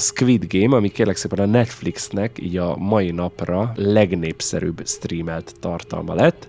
Squid Game, ami kérlek szépen a Netflixnek így a mai napra legnépszerűbb streamelt tartalma lett.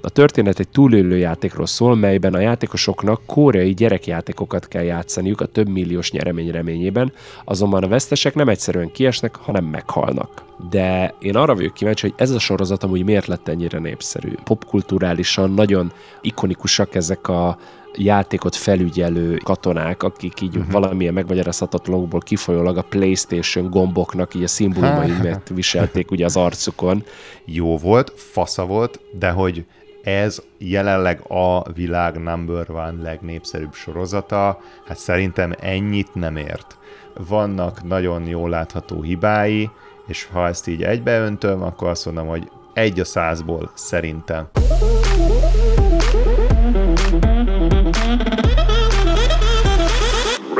A történet egy túlélő játékról szól, melyben a játékosoknak koreai gyerekjátékokat kell játszaniuk a több milliós nyeremény reményében, azonban a vesztesek nem egyszerűen kiesnek, hanem meghalnak. De én arra vagyok kíváncsi, hogy ez a sorozat amúgy miért lett ennyire népszerű. Popkulturálisan nagyon ikonikusak ezek a játékot felügyelő katonák, akik így uh-huh. valamilyen megmagyarázhatatlanokból kifolyólag a PlayStation gomboknak így a szimbólumaimet viselték ugye az arcukon. Jó volt, fasza volt, de hogy ez jelenleg a világ number one legnépszerűbb sorozata, hát szerintem ennyit nem ért. Vannak nagyon jól látható hibái, és ha ezt így egybeöntöm, akkor azt mondom, hogy egy a százból szerintem.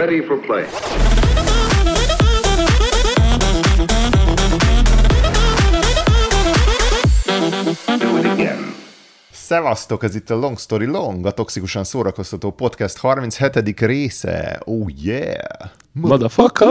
Ready for play. Szevasztok, ez itt a Long Story Long, a toxikusan szórakoztató podcast 37. része. Oh yeah! Motherfucker!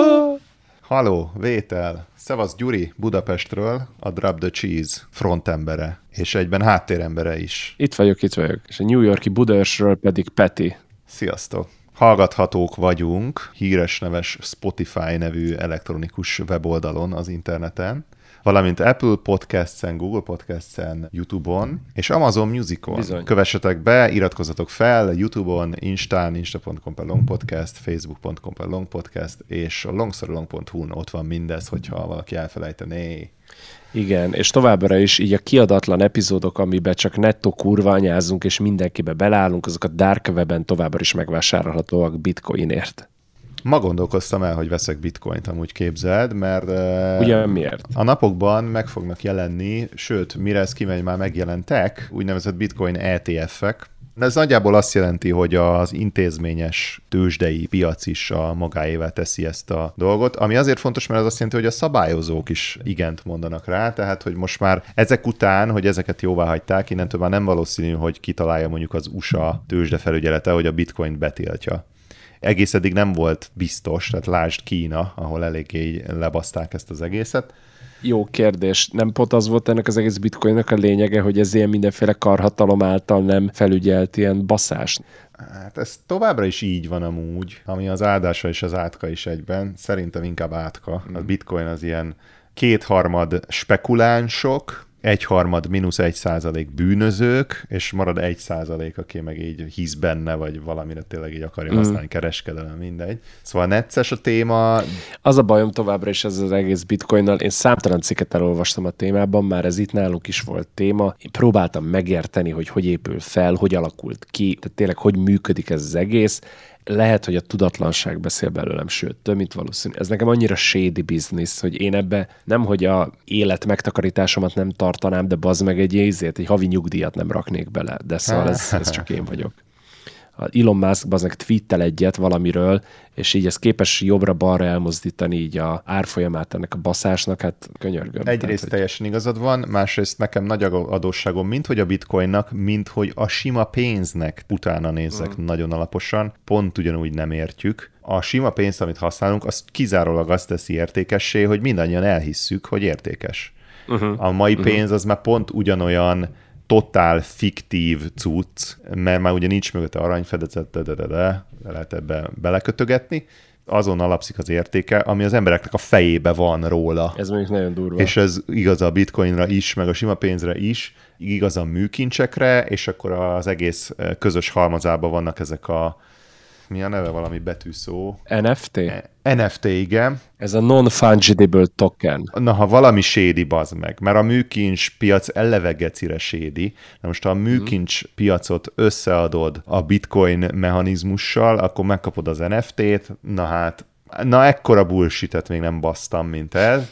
Haló, Vétel. Szevasz Gyuri Budapestről, a Drop the Cheese frontembere, és egyben háttérembere is. Itt vagyok, itt vagyok. És a New Yorki Budaörsről pedig Peti. Sziasztok! Hallgathatók vagyunk híres neves Spotify nevű elektronikus weboldalon az interneten, valamint Apple Podcasts-en, Google Podcasts-en, YouTube-on, és Amazon Music-on. Bizony. Kövessetek be, iratkozzatok fel YouTube-on, Instán, insta.com per longpodcast, facebook.com per longpodcast, és a longsorylong.hu-n ott van mindez, hogyha valaki elfelejtené. Igen, és továbbra is így a kiadatlan epizódok, amiben csak nettó kurva anyázunk, és mindenkibe belállunk, azok a Dark Web-en továbbra is megvásárolhatóak bitcoinért. Ma gondolkoztam el, hogy veszek bitcoint, amúgy képzeld, mert Ugye miért? a napokban meg fognak jelenni, sőt, mire ez kimegy, már megjelentek, úgynevezett bitcoin ETF-ek, ez nagyjából azt jelenti, hogy az intézményes tőzsdei piac is a magáévá teszi ezt a dolgot, ami azért fontos, mert az azt jelenti, hogy a szabályozók is igent mondanak rá, tehát hogy most már ezek után, hogy ezeket jóvá hagyták, innentől már nem valószínű, hogy kitalálja mondjuk az USA tőzsdefelügyelete, hogy a bitcoin betiltja egész eddig nem volt biztos, tehát lásd Kína, ahol eléggé lebaszták ezt az egészet. Jó kérdés. Nem pont az volt ennek az egész bitcoinnak a lényege, hogy ez ilyen mindenféle karhatalom által nem felügyelt ilyen baszás? Hát ez továbbra is így van amúgy, ami az áldása és az átka is egyben. Szerintem inkább átka. A bitcoin az ilyen kétharmad spekulánsok, egyharmad mínusz egy százalék bűnözők, és marad egy százalék, aki meg így hisz benne, vagy valamire tényleg így akarja mm. használni, kereskedelem, mindegy. Szóval necces a téma. Az a bajom továbbra is ez az egész bitcoinnal. Én számtalan cikket elolvastam a témában, már ez itt nálunk is volt téma. Én próbáltam megérteni, hogy hogy épül fel, hogy alakult ki, tehát tényleg hogy működik ez az egész lehet, hogy a tudatlanság beszél belőlem, sőt, több, mint valószínű. Ez nekem annyira shady business, hogy én ebbe nem, hogy a élet megtakarításomat nem tartanám, de bazd meg egy ézét, egy havi nyugdíjat nem raknék bele. De szóval ez, ez csak én vagyok. Elon Musk aznak twittel egyet valamiről, és így ez képes jobbra-balra elmozdítani így a árfolyamát ennek a baszásnak, hát könyörgöm. Egyrészt tehát, hogy... teljesen igazad van, másrészt nekem nagy adósságom, mint hogy a bitcoinnak, mint hogy a sima pénznek utána nézek mm. nagyon alaposan, pont ugyanúgy nem értjük. A sima pénzt, amit használunk, az kizárólag azt teszi értékessé, hogy mindannyian elhisszük, hogy értékes. Uh-huh. A mai uh-huh. pénz az már pont ugyanolyan totál fiktív cucc, mert már ugye nincs mögötte aranyfedezet, de, de, de, de, lehet ebbe belekötögetni, azon alapszik az értéke, ami az embereknek a fejébe van róla. Ez mondjuk nagyon durva. És ez igaz a bitcoinra is, meg a sima pénzre is, igaz a műkincsekre, és akkor az egész közös halmazában vannak ezek a mi a neve valami betűszó? NFT? E, NFT, igen. Ez a non-fungible token. Na, ha valami sédi, bazd meg, mert a műkincs piac eleve gecire sédi. Na most, ha a műkincs hmm. piacot összeadod a bitcoin mechanizmussal, akkor megkapod az NFT-t, na hát, na ekkora bullshit még nem basztam, mint ez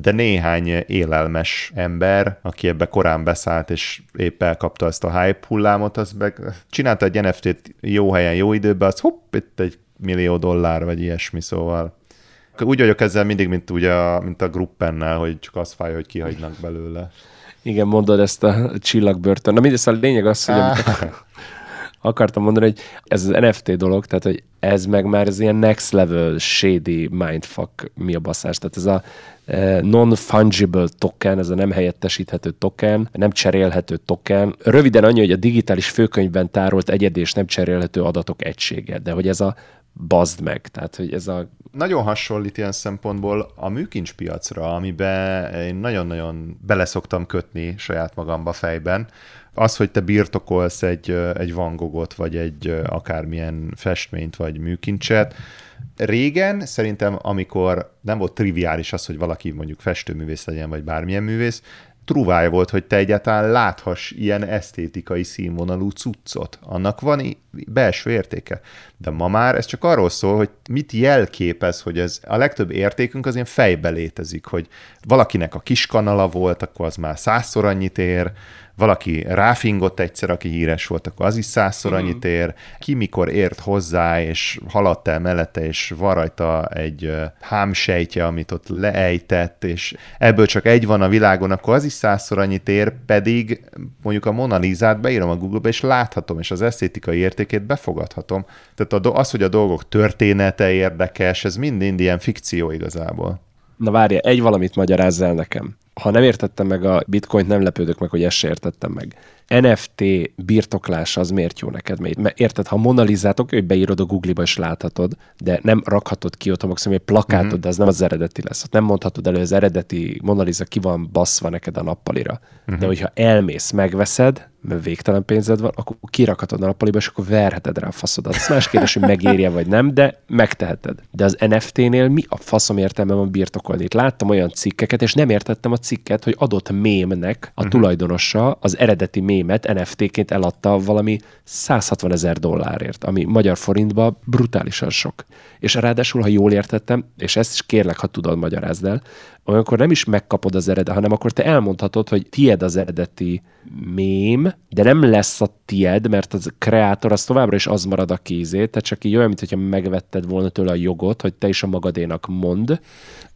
de néhány élelmes ember, aki ebbe korán beszállt, és épp elkapta ezt a hype hullámot, az meg csinálta egy NFT-t jó helyen, jó időben, az hopp, itt egy millió dollár, vagy ilyesmi, szóval úgy vagyok ezzel mindig, mint, ugye a, mint a gruppennel, hogy csak az fáj, hogy kihagynak belőle. Igen, mondod ezt a csillagbörtön. Na mindezt a lényeg az, hogy amit akartam mondani, hogy ez az NFT dolog, tehát hogy ez meg már az ilyen next level shady mindfuck mi a baszás. Tehát ez a e, non-fungible token, ez a nem helyettesíthető token, nem cserélhető token. Röviden annyi, hogy a digitális főkönyvben tárolt egyedi és nem cserélhető adatok egysége, de hogy ez a bazd meg. Tehát, hogy ez a... Nagyon hasonlít ilyen szempontból a műkincspiacra, amiben én nagyon-nagyon beleszoktam kötni saját magamba fejben. Az, hogy te birtokolsz egy, egy vangogot, vagy egy akármilyen festményt, vagy műkincset, Régen szerintem, amikor nem volt triviális az, hogy valaki mondjuk festőművész legyen, vagy bármilyen művész, truvája volt, hogy te egyáltalán láthass ilyen esztétikai színvonalú cuccot. Annak van belső értéke. De ma már ez csak arról szól, hogy mit jelképez, hogy ez a legtöbb értékünk az ilyen fejbe létezik, hogy valakinek a kis kanala volt, akkor az már százszor annyit ér, valaki ráfingott egyszer, aki híres volt, akkor az is százszor mm. annyit ér, ki mikor ért hozzá, és haladt el mellette, és van rajta egy hámsejtje, amit ott leejtett, és ebből csak egy van a világon, akkor az is százszor annyit ér, pedig mondjuk a Mona Lisa-t beírom a Google-be, és láthatom, és az esztétikai értékét befogadhatom. Tehát az, hogy a dolgok története érdekes, ez mind-mind ilyen fikció igazából. Na várja, egy valamit magyarázz el nekem ha nem értettem meg a bitcoint, nem lepődök meg, hogy ezt se értettem meg. NFT birtoklása az miért jó neked? Mert érted, ha monalizátok, hogy beírod a Google-ba és láthatod, de nem rakhatod ki ott a maximum egy plakátod, mm-hmm. de ez nem az eredeti lesz. Ott nem mondhatod elő, hogy az eredeti Monaliza ki van baszva neked a nappalira. Mm-hmm. De hogyha elmész, megveszed, mert végtelen pénzed van, akkor kirakhatod a nappaliba, és akkor verheted rá a faszodat. Ez más kérdés, hogy megérje vagy nem, de megteheted. De az NFT-nél mi a faszom értelme van birtokolni? Itt láttam olyan cikkeket, és nem értettem a cikket, hogy adott mémnek a uh-huh. tulajdonosa az eredeti mémet NFT-ként eladta valami 160 ezer dollárért, ami magyar forintba brutálisan sok. És ráadásul, ha jól értettem, és ezt is kérlek, ha tudod, magyarázd el, olyankor nem is megkapod az eredet, hanem akkor te elmondhatod, hogy tied az eredeti mém, de nem lesz a tied, mert az kreátor az továbbra is az marad a kézét, tehát csak így olyan, mintha megvetted volna tőle a jogot, hogy te is a magadénak mond.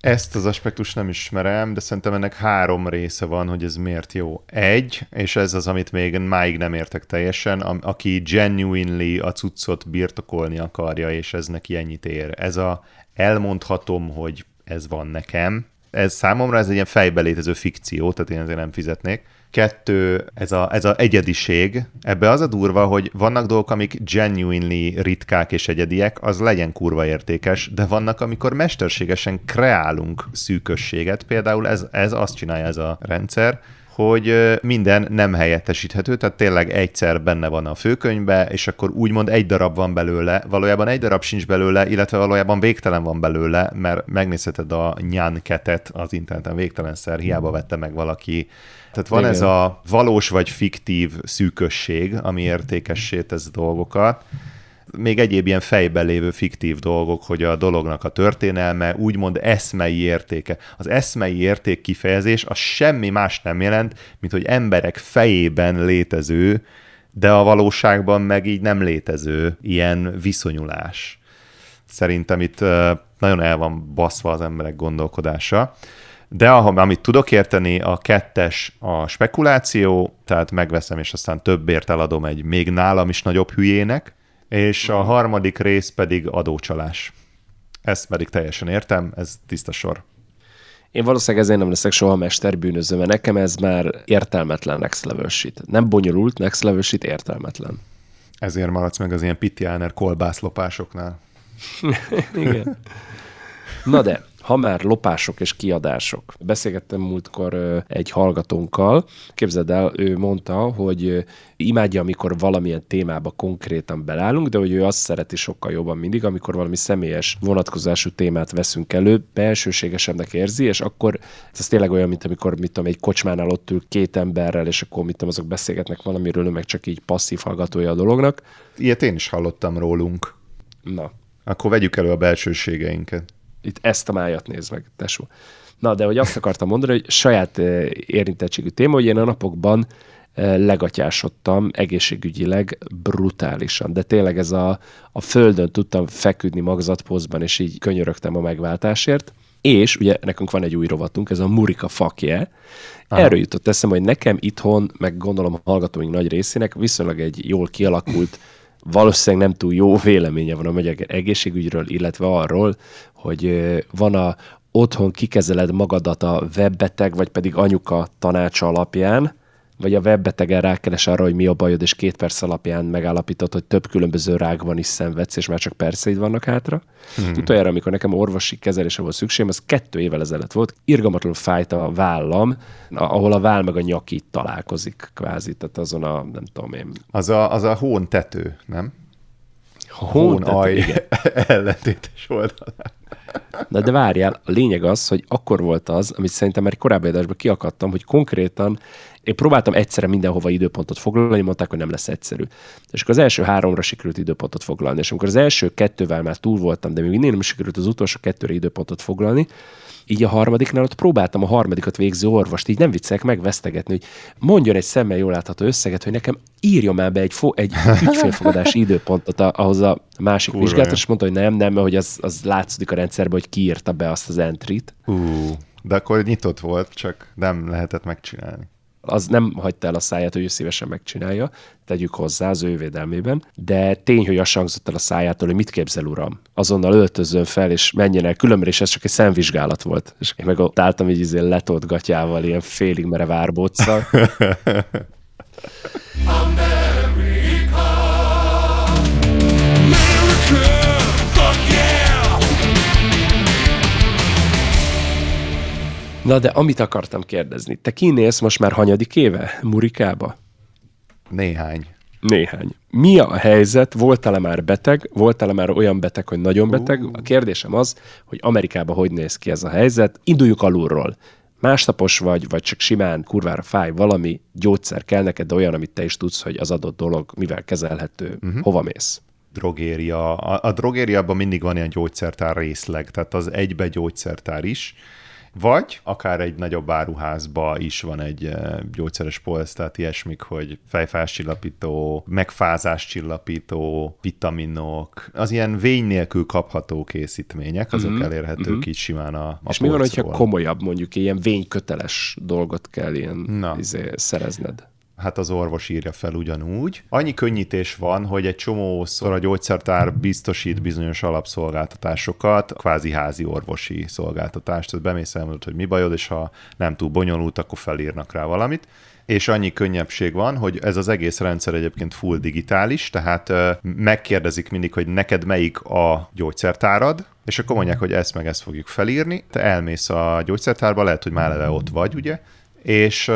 Ezt az aspektus nem ismerem, de szerintem ennek három része van, hogy ez miért jó. Egy, és ez az, amit még máig nem értek teljesen, aki genuinely a cuccot birtokolni akarja, és ez neki ennyit ér. Ez a elmondhatom, hogy ez van nekem, ez számomra ez egy ilyen fejbe létező fikció, tehát én ezért nem fizetnék. Kettő, ez a, ez a egyediség. Ebbe az a durva, hogy vannak dolgok, amik genuinely ritkák és egyediek, az legyen kurva értékes, de vannak, amikor mesterségesen kreálunk szűkösséget. Például ez, ez azt csinálja ez a rendszer, hogy minden nem helyettesíthető, tehát tényleg egyszer benne van a főkönyvbe, és akkor úgymond egy darab van belőle, valójában egy darab sincs belőle, illetve valójában végtelen van belőle, mert megnézheted a nyánketet az interneten végtelenszer, hiába vette meg valaki. Tehát van Igen. ez a valós vagy fiktív szűkösség, ami értékessé tesz dolgokat, még egyéb ilyen fejben lévő fiktív dolgok, hogy a dolognak a történelme úgymond eszmei értéke. Az eszmei érték kifejezés az semmi más nem jelent, mint hogy emberek fejében létező, de a valóságban meg így nem létező ilyen viszonyulás. Szerintem itt nagyon el van baszva az emberek gondolkodása. De amit tudok érteni, a kettes a spekuláció, tehát megveszem, és aztán többért eladom egy még nálam is nagyobb hülyének, és a harmadik rész pedig adócsalás. Ezt pedig teljesen értem, ez tiszta sor. Én valószínűleg ezért nem leszek soha mesterbűnöző, mert nekem ez már értelmetlen next level shit. Nem bonyolult, next level shit értelmetlen. Ezért maradsz meg az ilyen Pittiáner kolbászlopásoknál. Igen. Na de, ha már lopások és kiadások. Beszélgettem múltkor egy hallgatónkkal, képzeld el, ő mondta, hogy imádja, amikor valamilyen témába konkrétan belállunk, de hogy ő azt szereti sokkal jobban mindig, amikor valami személyes vonatkozású témát veszünk elő, belsőségesebbnek érzi, és akkor ez tényleg olyan, mint amikor mit tudom, egy kocsmánál ott ül két emberrel, és akkor mit tudom, azok beszélgetnek valamiről, ő meg csak így passzív hallgatója a dolognak. Ilyet én is hallottam rólunk. Na. Akkor vegyük elő a belsőségeinket itt ezt a májat nézd meg, tesó. Na, de hogy azt akartam mondani, hogy saját eh, érintettségű téma, hogy én a napokban eh, legatyásodtam egészségügyileg brutálisan, de tényleg ez a, a földön tudtam feküdni magzatpózban, és így könyörögtem a megváltásért. És ugye nekünk van egy új rovatunk, ez a Murika fakje. Erről jutott eszem, hogy nekem itthon, meg gondolom a hallgatóink nagy részének viszonylag egy jól kialakult valószínűleg nem túl jó véleménye van a magyar egészségügyről, illetve arról, hogy van a otthon kikezeled magadat a webbeteg, vagy pedig anyuka tanácsa alapján, vagy a webbetegen rákeres arra, hogy mi a bajod, és két perc alapján megállapított, hogy több különböző rákban is szenvedsz, és már csak perceid vannak hátra. Hmm. Utoljára, amikor nekem orvosi kezelésre volt szükségem, az kettő évvel ezelőtt volt, irgalmatlanul fájt a vállam, ahol a váll meg a nyakit találkozik kvázi, tehát azon a, nem tudom én. Az a, az a hón tető, nem? Hón aj ellentétes oldalán. Na de várjál, a lényeg az, hogy akkor volt az, amit szerintem már korábbi adásban kiakadtam, hogy konkrétan én próbáltam egyszerre mindenhova időpontot foglalni, mondták, hogy nem lesz egyszerű. És akkor az első háromra sikerült időpontot foglalni. És amikor az első kettővel már túl voltam, de még mindig nem sikerült az utolsó kettőre időpontot foglalni, így a harmadiknál ott próbáltam a harmadikat végző orvost, így nem viccelek megvesztegetni, hogy mondjon egy szemmel jól látható összeget, hogy nekem írjon már be egy, fo- egy ügyfélfogadási időpontot ahhoz a másik Kurva vizsgálat, és mondta, hogy nem, nem, mert hogy az, az látszik a rendszerben, hogy kiírta be azt az entrit. Uh, de akkor nyitott volt, csak nem lehetett megcsinálni az nem hagyta el a száját, hogy ő szívesen megcsinálja, tegyük hozzá az ő védelmében, de tény, hogy azt hangzott el a szájától, hogy mit képzel, uram? Azonnal öltözön fel, és menjen el, különben, és ez csak egy szemvizsgálat volt. És én meg ott álltam így izé letolt gatyával, ilyen félig merev árbóccal. Na de amit akartam kérdezni, te kinézsz most már hanyadik éve Murikába? Néhány. Néhány. Mi a helyzet? Voltál-e már beteg? Voltál-e már olyan beteg, hogy nagyon beteg? A kérdésem az, hogy Amerikában hogy néz ki ez a helyzet. Induljuk alulról. Másnapos vagy, vagy csak simán kurvára fáj valami, gyógyszer kell neked, de olyan, amit te is tudsz, hogy az adott dolog mivel kezelhető, uh-huh. hova mész? Drogéria. A, a drogériában mindig van ilyen gyógyszertár részleg, tehát az egybe gyógyszertár is vagy akár egy nagyobb áruházba is van egy eh, gyógyszeres polc, tehát ilyesmik, hogy fejfás csillapító, megfázás csillapító, vitaminok, az ilyen vény nélkül kapható készítmények, azok uh-huh, elérhetők uh-huh. így simán a, a És mi van, hogyha komolyabb, mondjuk ilyen vényköteles dolgot kell ilyen Na. Izé, szerezned? Hát az orvos írja fel ugyanúgy. Annyi könnyítés van, hogy egy csomószor a gyógyszertár biztosít bizonyos alapszolgáltatásokat, kvázi házi orvosi szolgáltatást. Tehát bemész elmondod, hogy mi bajod, és ha nem túl bonyolult, akkor felírnak rá valamit és annyi könnyebbség van, hogy ez az egész rendszer egyébként full digitális, tehát megkérdezik mindig, hogy neked melyik a gyógyszertárad, és akkor mondják, hogy ezt meg ezt fogjuk felírni. Te elmész a gyógyszertárba, lehet, hogy már eleve ott vagy, ugye, és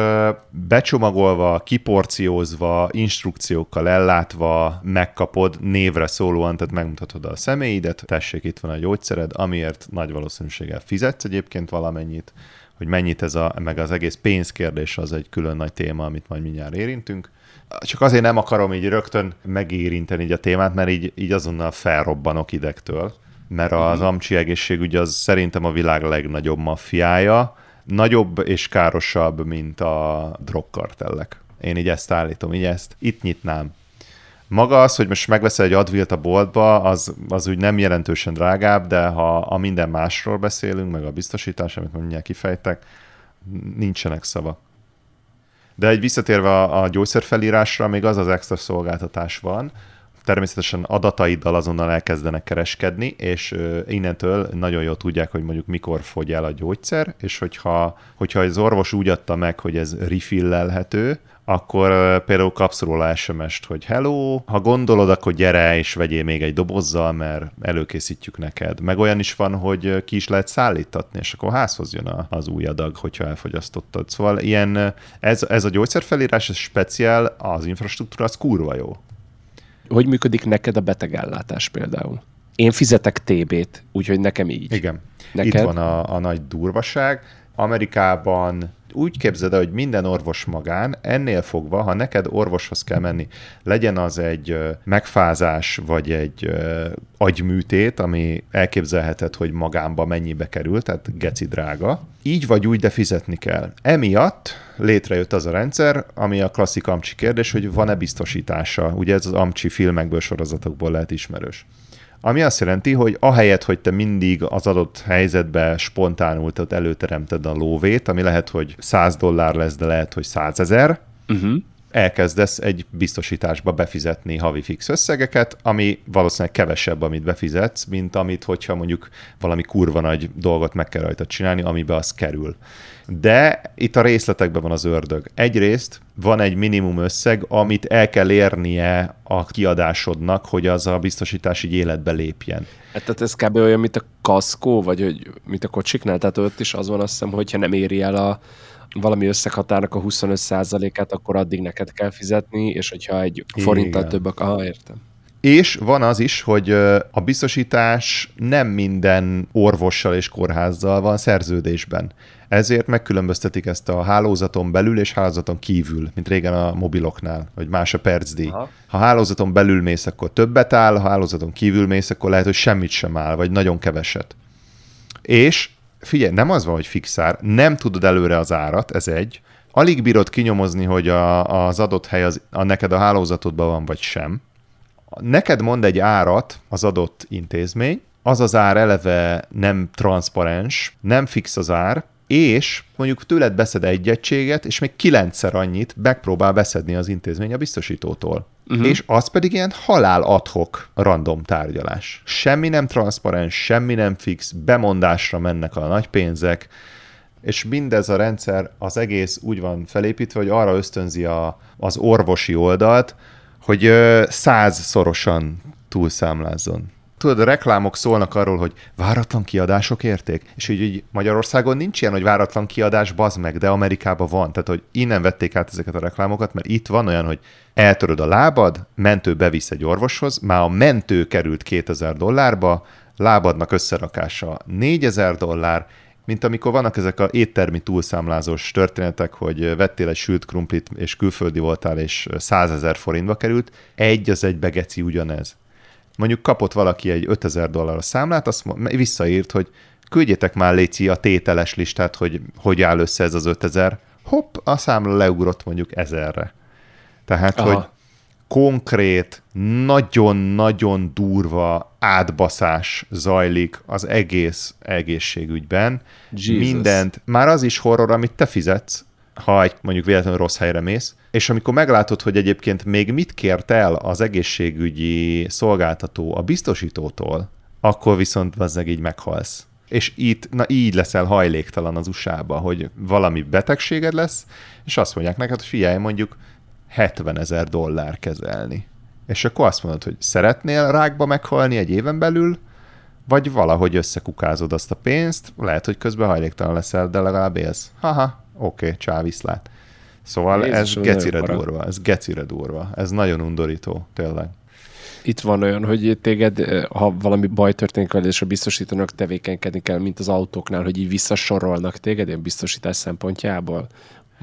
becsomagolva, kiporciózva, instrukciókkal ellátva megkapod névre szólóan, tehát megmutatod a személyidet, tessék, itt van a gyógyszered, amiért nagy valószínűséggel fizetsz egyébként valamennyit, hogy mennyit ez a, meg az egész pénzkérdés az egy külön nagy téma, amit majd mindjárt érintünk. Csak azért nem akarom így rögtön megérinteni így a témát, mert így, így azonnal felrobbanok idegtől, mert az mhm. amcsi egészségügy az szerintem a világ legnagyobb maffiája, nagyobb és károsabb, mint a drogkartellek. Én így ezt állítom, így ezt itt nyitnám. Maga az, hogy most megveszel egy advilt a boltba, az, az úgy nem jelentősen drágább, de ha a minden másról beszélünk, meg a biztosítás, amit mindjárt kifejtek, nincsenek szava. De egy visszatérve a, a gyógyszerfelírásra, még az az extra szolgáltatás van, természetesen adataiddal azonnal elkezdenek kereskedni, és innentől nagyon jól tudják, hogy mondjuk mikor fogy el a gyógyszer, és hogyha, hogyha az orvos úgy adta meg, hogy ez refillelhető, akkor például kapsz róla SMS-t, hogy hello, ha gondolod, akkor gyere és vegyél még egy dobozzal, mert előkészítjük neked. Meg olyan is van, hogy ki is lehet szállítatni, és akkor házhoz jön az új adag, hogyha elfogyasztottad. Szóval ilyen, ez, ez a gyógyszerfelírás, ez speciál, az infrastruktúra, az kurva jó hogy működik neked a betegellátás például? Én fizetek TB-t, úgyhogy nekem így. Igen. Neked? Itt van a, a nagy durvaság. Amerikában úgy képzeld el, hogy minden orvos magán, ennél fogva, ha neked orvoshoz kell menni, legyen az egy megfázás, vagy egy agyműtét, ami elképzelheted, hogy magánba mennyibe kerül, tehát geci drága. Így vagy úgy, de fizetni kell. Emiatt létrejött az a rendszer, ami a klasszik amcsi kérdés, hogy van-e biztosítása. Ugye ez az amcsi filmekből, sorozatokból lehet ismerős. Ami azt jelenti, hogy ahelyett, hogy te mindig az adott helyzetbe spontánul előteremted a lóvét, ami lehet, hogy 100 dollár lesz, de lehet, hogy 100 ezer, uh-huh. elkezdesz egy biztosításba befizetni havi fix összegeket, ami valószínűleg kevesebb, amit befizetsz, mint amit, hogyha mondjuk valami kurva nagy dolgot meg kell rajta csinálni, amibe az kerül. De itt a részletekben van az ördög. Egyrészt van egy minimum összeg, amit el kell érnie a kiadásodnak, hogy az a biztosítás így életbe lépjen. Hát, tehát ez kb. olyan, mint a kaszkó, vagy hogy, mint a kocsiknál, tehát ott is az van azt hiszem, hogyha nem éri el a, valami összeghatárnak a 25%-át, akkor addig neked kell fizetni, és hogyha egy forinttal több, akkor aha, értem. És van az is, hogy a biztosítás nem minden orvossal és kórházzal van szerződésben. Ezért megkülönböztetik ezt a hálózaton belül és hálózaton kívül, mint régen a mobiloknál, hogy más a percdíj. Aha. Ha hálózaton belül mész, akkor többet áll, ha hálózaton kívül mész, akkor lehet, hogy semmit sem áll, vagy nagyon keveset. És figyelj, nem az van, hogy fixár, nem tudod előre az árat, ez egy, alig bírod kinyomozni, hogy a, az adott hely az, a neked a hálózatodban van, vagy sem. Neked mond egy árat az adott intézmény, az az ár eleve nem transzparens, nem fix az ár, és mondjuk tőled beszed egy egységet, és még kilencszer annyit megpróbál beszedni az intézmény a biztosítótól. Uh-huh. És az pedig ilyen halál adhok random tárgyalás. Semmi nem transzparens, semmi nem fix, bemondásra mennek a nagy pénzek, és mindez a rendszer, az egész úgy van felépítve, hogy arra ösztönzi a, az orvosi oldalt, hogy százszorosan túlszámlázzon tudod, a reklámok szólnak arról, hogy váratlan kiadások érték, és így, így Magyarországon nincs ilyen, hogy váratlan kiadás, bazd meg, de Amerikában van. Tehát, hogy innen vették át ezeket a reklámokat, mert itt van olyan, hogy eltöröd a lábad, mentő bevisz egy orvoshoz, már a mentő került 2000 dollárba, lábadnak összerakása 4000 dollár, mint amikor vannak ezek a éttermi túlszámlázós történetek, hogy vettél egy sült krumplit, és külföldi voltál, és 100 ezer forintba került, egy az egy begeci ugyanez mondjuk kapott valaki egy 5000 dolláros számlát, azt visszaírt, hogy küldjétek már Léci a tételes listát, hogy hogy áll össze ez az 5000. Hopp, a számla leugrott mondjuk ezerre. Tehát, Aha. hogy konkrét, nagyon-nagyon durva átbaszás zajlik az egész egészségügyben. Jesus. Mindent, már az is horror, amit te fizetsz, ha egy mondjuk véletlenül rossz helyre mész, és amikor meglátod, hogy egyébként még mit kért el az egészségügyi szolgáltató a biztosítótól, akkor viszont vazzeg így meghalsz. És itt, na így leszel hajléktalan az USA-ba, hogy valami betegséged lesz, és azt mondják neked, hogy figyelj, mondjuk 70 ezer dollár kezelni. És akkor azt mondod, hogy szeretnél rákba meghalni egy éven belül, vagy valahogy összekukázod azt a pénzt, lehet, hogy közben hajléktalan leszel, de legalább élsz. Haha, oké, okay, csá, viszlát. Szóval Jézus, ez gecire durva, ez gecire durva. Ez nagyon undorító, tényleg. Itt van olyan, hogy téged, eh, ha valami baj történik veled, és a biztosítónak tevékenykedni kell, mint az autóknál, hogy így visszasorolnak téged ilyen biztosítás szempontjából?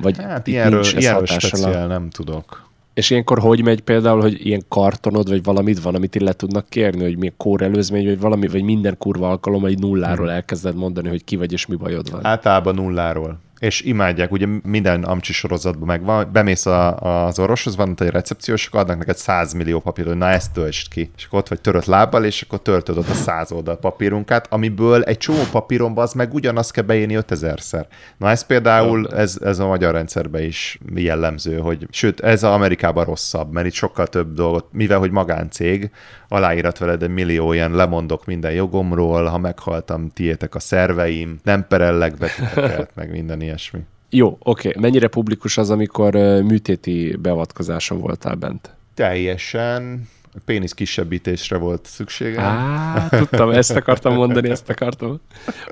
Vagy hát ilyenről, ilyenről speciál nem tudok. És ilyenkor hogy megy például, hogy ilyen kartonod, vagy valamit van, amit le tudnak kérni, hogy milyen kórelőzmény, vagy valami, vagy minden kurva alkalom, egy nulláról hmm. elkezded mondani, hogy ki vagy és mi bajod van. Általában nulláról és imádják, ugye minden amcsi sorozatban megvan, bemész a, az orvoshoz, van egy recepciós, akkor adnak neked 100 millió papírt, hogy na ezt töltsd ki. És akkor ott vagy törött lábbal, és akkor töltöd ott a 100 oldal papírunkát, amiből egy csomó papíromba az meg ugyanazt kell beírni 5000-szer. Na ez például, ez, ez a magyar rendszerben is jellemző, hogy sőt, ez a Amerikában rosszabb, mert itt sokkal több dolgot, mivel hogy magáncég, aláírat veled egy millió ilyen lemondok minden jogomról, ha meghaltam, tiétek a szerveim, nem perellek be meg minden ilyesmi. Jó, oké. Okay. Mennyire publikus az, amikor műtéti beavatkozáson voltál bent? Teljesen pénisz kisebbítésre volt szüksége. Á, tudtam, ezt akartam mondani, ezt akartam.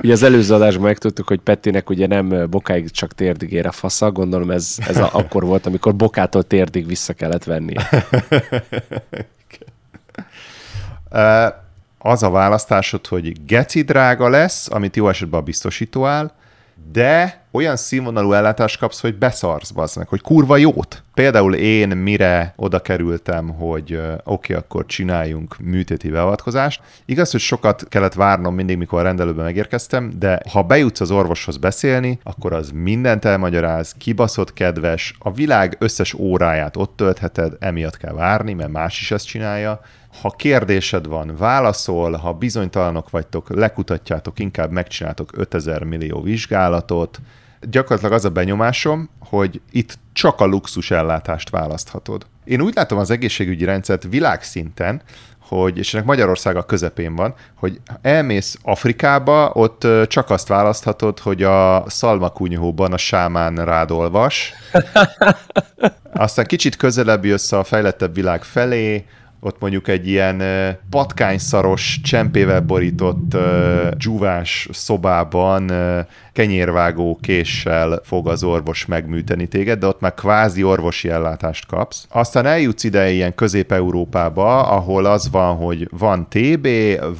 Ugye az előző adásban megtudtuk, hogy Pettinek ugye nem bokáig csak térdig ér a fasza, gondolom ez, ez a, akkor volt, amikor bokától térdig vissza kellett venni. Az a választásod, hogy geci drága lesz, amit jó esetben a biztosító áll, de olyan színvonalú ellátást kapsz, hogy beszarsz, meg, hogy kurva jót. Például én mire oda kerültem, hogy oké, okay, akkor csináljunk műtéti beavatkozást. Igaz, hogy sokat kellett várnom mindig, mikor a rendelőben megérkeztem, de ha bejutsz az orvoshoz beszélni, akkor az mindent elmagyaráz, kibaszott kedves, a világ összes óráját ott töltheted, emiatt kell várni, mert más is ezt csinálja ha kérdésed van, válaszol, ha bizonytalanok vagytok, lekutatjátok, inkább megcsináltok 5000 millió vizsgálatot, Gyakorlatilag az a benyomásom, hogy itt csak a luxus ellátást választhatod. Én úgy látom az egészségügyi rendszert világszinten, hogy, és ennek Magyarország a közepén van, hogy elmész Afrikába, ott csak azt választhatod, hogy a szalmakunyhóban a sámán rád olvas, aztán kicsit közelebb jössz a fejlettebb világ felé, ott mondjuk egy ilyen patkányszaros, csempével borított dzsúvás szobában kenyérvágó késsel fog az orvos megműteni téged, de ott már kvázi orvosi ellátást kapsz. Aztán eljutsz ide ilyen Közép-Európába, ahol az van, hogy van TB,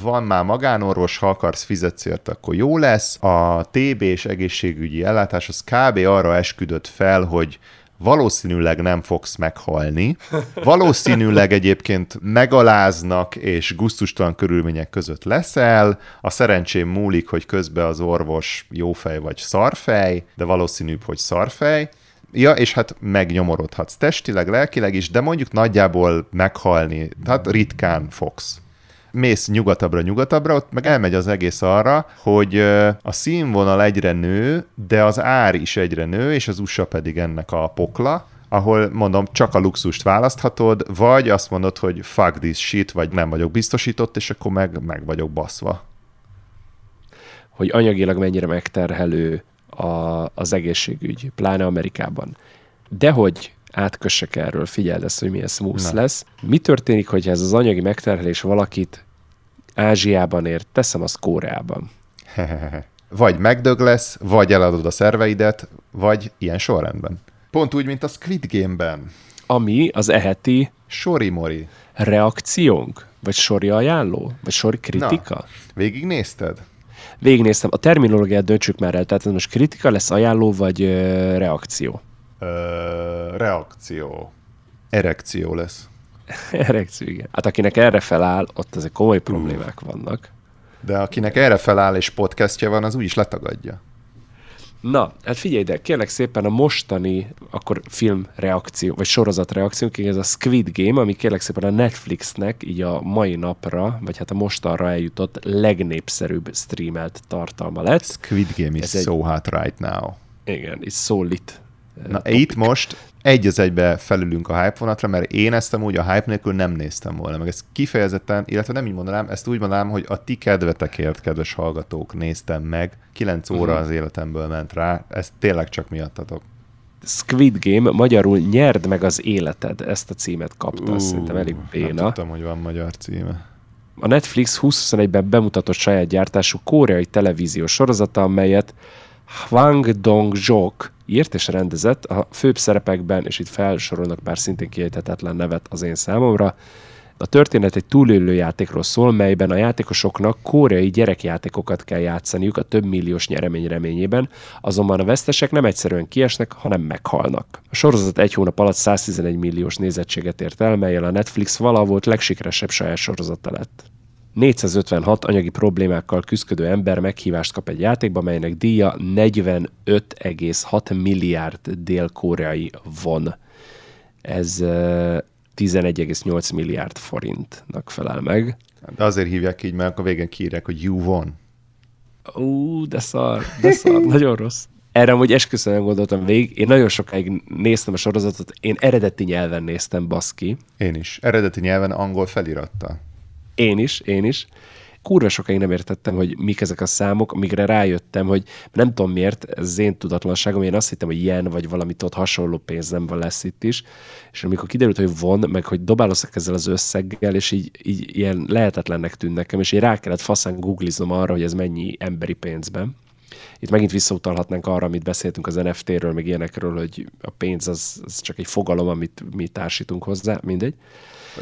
van már magánorvos, ha akarsz fizetsz ért, akkor jó lesz. A TB és egészségügyi ellátás az kb. arra esküdött fel, hogy valószínűleg nem fogsz meghalni, valószínűleg egyébként megaláznak és guztustalan körülmények között leszel, a szerencsém múlik, hogy közben az orvos jófej vagy szarfej, de valószínűbb, hogy szarfej, Ja, és hát megnyomorodhatsz testileg, lelkileg is, de mondjuk nagyjából meghalni, tehát ritkán fogsz mész nyugatabbra, nyugatabbra, ott meg elmegy az egész arra, hogy a színvonal egyre nő, de az ár is egyre nő, és az USA pedig ennek a pokla, ahol mondom, csak a luxust választhatod, vagy azt mondod, hogy fuck this shit, vagy nem vagyok biztosított, és akkor meg, meg vagyok baszva. Hogy anyagilag mennyire megterhelő a, az egészségügy, pláne Amerikában. De hogy átkössek erről, figyeld ezt, hogy milyen smooth Na. lesz. Mi történik, hogyha ez az anyagi megterhelés valakit Ázsiában ér, teszem az Kóreában. vagy megdög lesz, vagy eladod a szerveidet, vagy ilyen sorrendben. Pont úgy, mint a Squid Game-ben. Ami az eheti Sori-mori. Reakciónk? Vagy sori ajánló? Vagy sori kritika? Na, végignézted? Végignéztem. A terminológiát döntsük már el. Tehát ez most kritika lesz, ajánló, vagy ö, reakció? Ö, reakció. Erekció lesz. Erekció, igen. Hát akinek erre feláll, ott azért komoly problémák vannak. De akinek erre feláll és podcastja van, az úgy is letagadja. Na, hát figyelj ide, kérlek szépen a mostani, akkor film reakció, vagy sorozat reakció, ez a Squid Game, ami kérlek szépen a Netflixnek így a mai napra, vagy hát a mostanra eljutott legnépszerűbb streamelt tartalma lett. Squid Game is ez so egy... hot right now. Igen, it's so lit. Na, topic. itt most egy az egybe felülünk a hype vonatra, mert én ezt amúgy a hype nélkül nem néztem volna, meg ezt kifejezetten, illetve nem így mondanám, ezt úgy mondanám, hogy a ti kedvetekért, kedves hallgatók, néztem meg, 9 óra uh-huh. az életemből ment rá, ezt tényleg csak miattatok. Squid Game, magyarul nyerd meg az életed, ezt a címet kapta, uh, szerintem elég béna. Nem tudtam, hogy van magyar címe. A Netflix 2021-ben bemutatott saját gyártású koreai televíziós sorozata, amelyet Hwang Dong-jok írt és rendezett a főbb szerepekben, és itt felsorolnak pár szintén kiejthetetlen nevet az én számomra. A történet egy túlélő játékról szól, melyben a játékosoknak koreai gyerekjátékokat kell játszaniuk a több milliós nyeremény reményében, azonban a vesztesek nem egyszerűen kiesnek, hanem meghalnak. A sorozat egy hónap alatt 111 milliós nézettséget ért el, melyel a Netflix vala volt legsikeresebb saját sorozata lett. 456 anyagi problémákkal küzdő ember meghívást kap egy játékba, melynek díja 45,6 milliárd dél-koreai von. Ez 11,8 milliárd forintnak felel meg. De azért hívják így, mert akkor végén kiírják, hogy you won. Ú, de szar, de szar, nagyon rossz. Erre amúgy esküszöm nem gondoltam végig. Én nagyon sokáig néztem a sorozatot, én eredeti nyelven néztem, baszki. Én is. Eredeti nyelven angol felirattal. Én is, én is. Kurva sokáig nem értettem, hogy mik ezek a számok, amígre rájöttem, hogy nem tudom miért, ez az én tudatlanságom, én azt hittem, hogy ilyen vagy valamit ott hasonló van lesz itt is, és amikor kiderült, hogy von, meg hogy dobálozok ezzel az összeggel, és így, így ilyen lehetetlennek tűnt nekem, és így rá kellett faszán googliznom arra, hogy ez mennyi emberi pénzben. Itt megint visszautalhatnánk arra, amit beszéltünk az NFT-ről, meg ilyenekről, hogy a pénz az, az csak egy fogalom, amit mi társítunk hozzá, mindegy.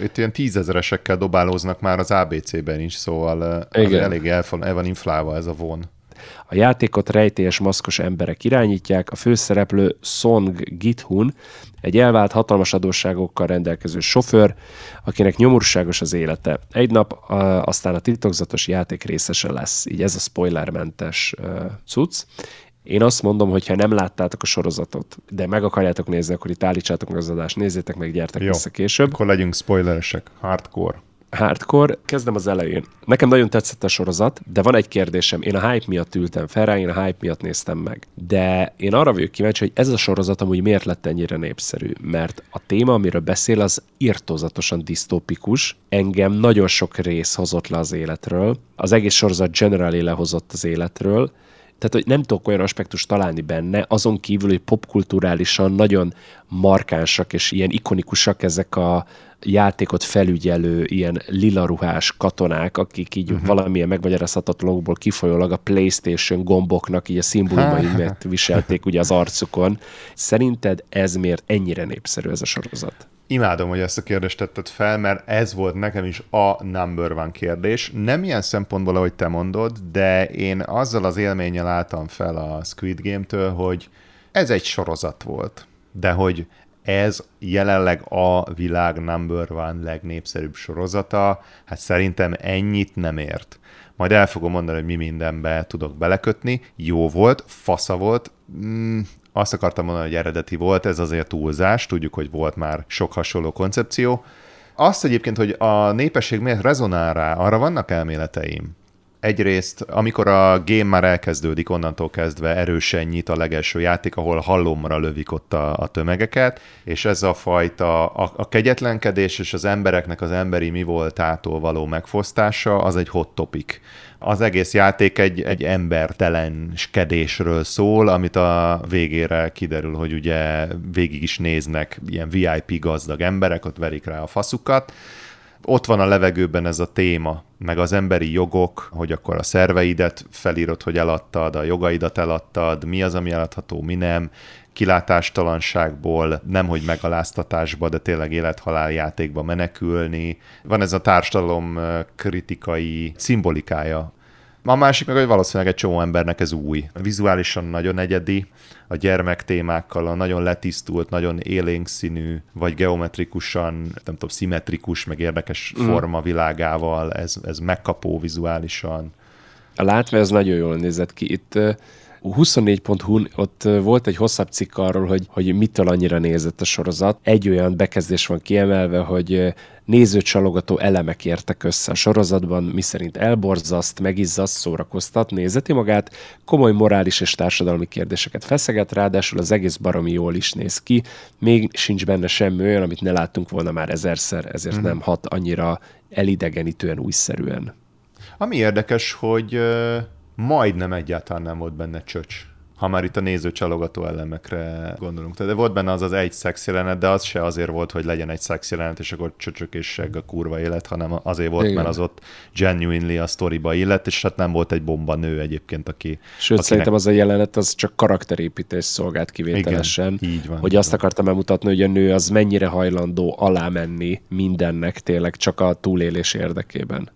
Itt ilyen tízezeresekkel dobálóznak már az ABC-ben is, szóval Igen. elég el van, el van inflálva ez a von. A játékot rejtélyes maszkos emberek irányítják, a főszereplő Song Githun, egy elvált hatalmas adósságokkal rendelkező sofőr, akinek nyomorúságos az élete. Egy nap aztán a titokzatos játék részese lesz, így ez a spoilermentes uh, cucc, én azt mondom, hogy ha nem láttátok a sorozatot, de meg akarjátok nézni, akkor itt állítsátok meg az adást, nézzétek meg, gyertek Jó, vissza később. akkor legyünk spoileresek, hardcore. hardcore. Kezdem az elején. Nekem nagyon tetszett a sorozat, de van egy kérdésem. Én a hype miatt ültem fel rá, én a hype miatt néztem meg. De én arra vagyok kíváncsi, hogy ez a sorozat amúgy miért lett ennyire népszerű. Mert a téma, amiről beszél, az irtózatosan disztópikus. Engem nagyon sok rész hozott le az életről. Az egész sorozat generally lehozott az életről tehát, hogy nem tudok olyan aspektus találni benne, azon kívül, hogy popkulturálisan nagyon markánsak és ilyen ikonikusak ezek a játékot felügyelő ilyen lila ruhás katonák, akik így uh-huh. valamilyen megmagyarázhatatlanokból kifolyólag a PlayStation gomboknak így a szimbólumaimat viselték ugye az arcukon. Szerinted ez miért ennyire népszerű ez a sorozat? Imádom, hogy ezt a kérdést tetted fel, mert ez volt nekem is a number one kérdés. Nem ilyen szempontból, ahogy te mondod, de én azzal az élménnyel álltam fel a Squid Game-től, hogy ez egy sorozat volt, de hogy ez jelenleg a világ number one legnépszerűbb sorozata, hát szerintem ennyit nem ért. Majd el fogom mondani, hogy mi mindenbe tudok belekötni. Jó volt, fasza volt, mm, azt akartam mondani, hogy eredeti volt, ez azért túlzás, tudjuk, hogy volt már sok hasonló koncepció. Azt egyébként, hogy a népesség miért rezonál rá, arra vannak elméleteim. Egyrészt, amikor a game már elkezdődik, onnantól kezdve erősen nyit a legelső játék, ahol hallomra lövik ott a, a tömegeket, és ez a fajta, a, a kegyetlenkedés és az embereknek az emberi mi voltától való megfosztása, az egy hot topic az egész játék egy, egy embertelenskedésről szól, amit a végére kiderül, hogy ugye végig is néznek ilyen VIP gazdag emberek, ott verik rá a faszukat. Ott van a levegőben ez a téma, meg az emberi jogok, hogy akkor a szerveidet felírod, hogy eladtad, a jogaidat eladtad, mi az, ami eladható, mi nem, kilátástalanságból, nemhogy megaláztatásba, de tényleg élethalál játékba menekülni. Van ez a társadalom kritikai szimbolikája. A másik meg, hogy valószínűleg egy csomó embernek ez új. Vizuálisan nagyon egyedi, a gyermek témákkal, a nagyon letisztult, nagyon élénk színű, vagy geometrikusan, nem tudom, szimmetrikus, meg érdekes mm. forma világával, ez, ez megkapó vizuálisan. A látva ez nagyon jól nézett ki. Itt 24.hu ott volt egy hosszabb cikk arról, hogy, hogy mitől annyira nézett a sorozat. Egy olyan bekezdés van kiemelve, hogy nézőcsalogató elemek értek össze a sorozatban, miszerint elborzaszt, megizzaszt, szórakoztat, nézeti magát, komoly morális és társadalmi kérdéseket feszeget, ráadásul az egész baromi jól is néz ki, még sincs benne semmi olyan, amit ne láttunk volna már ezerszer, ezért mm. nem hat annyira elidegenítően újszerűen. Ami érdekes, hogy majdnem egyáltalán nem volt benne csöcs ha már itt a néző csalogató elemekre gondolunk. De volt benne az az egy szex jelenet, de az se azért volt, hogy legyen egy szex jelenet, és akkor csöcsök és a kurva élet, hanem azért volt, Igen. mert az ott genuinely a sztoriba illet, és hát nem volt egy bomba nő egyébként, aki... Sőt, akinek... szerintem az a jelenet az csak karakterépítés szolgált kivételesen. Igen, így van. Hogy azt akartam elmutatni, hogy a nő az mennyire hajlandó alá menni mindennek tényleg csak a túlélés érdekében.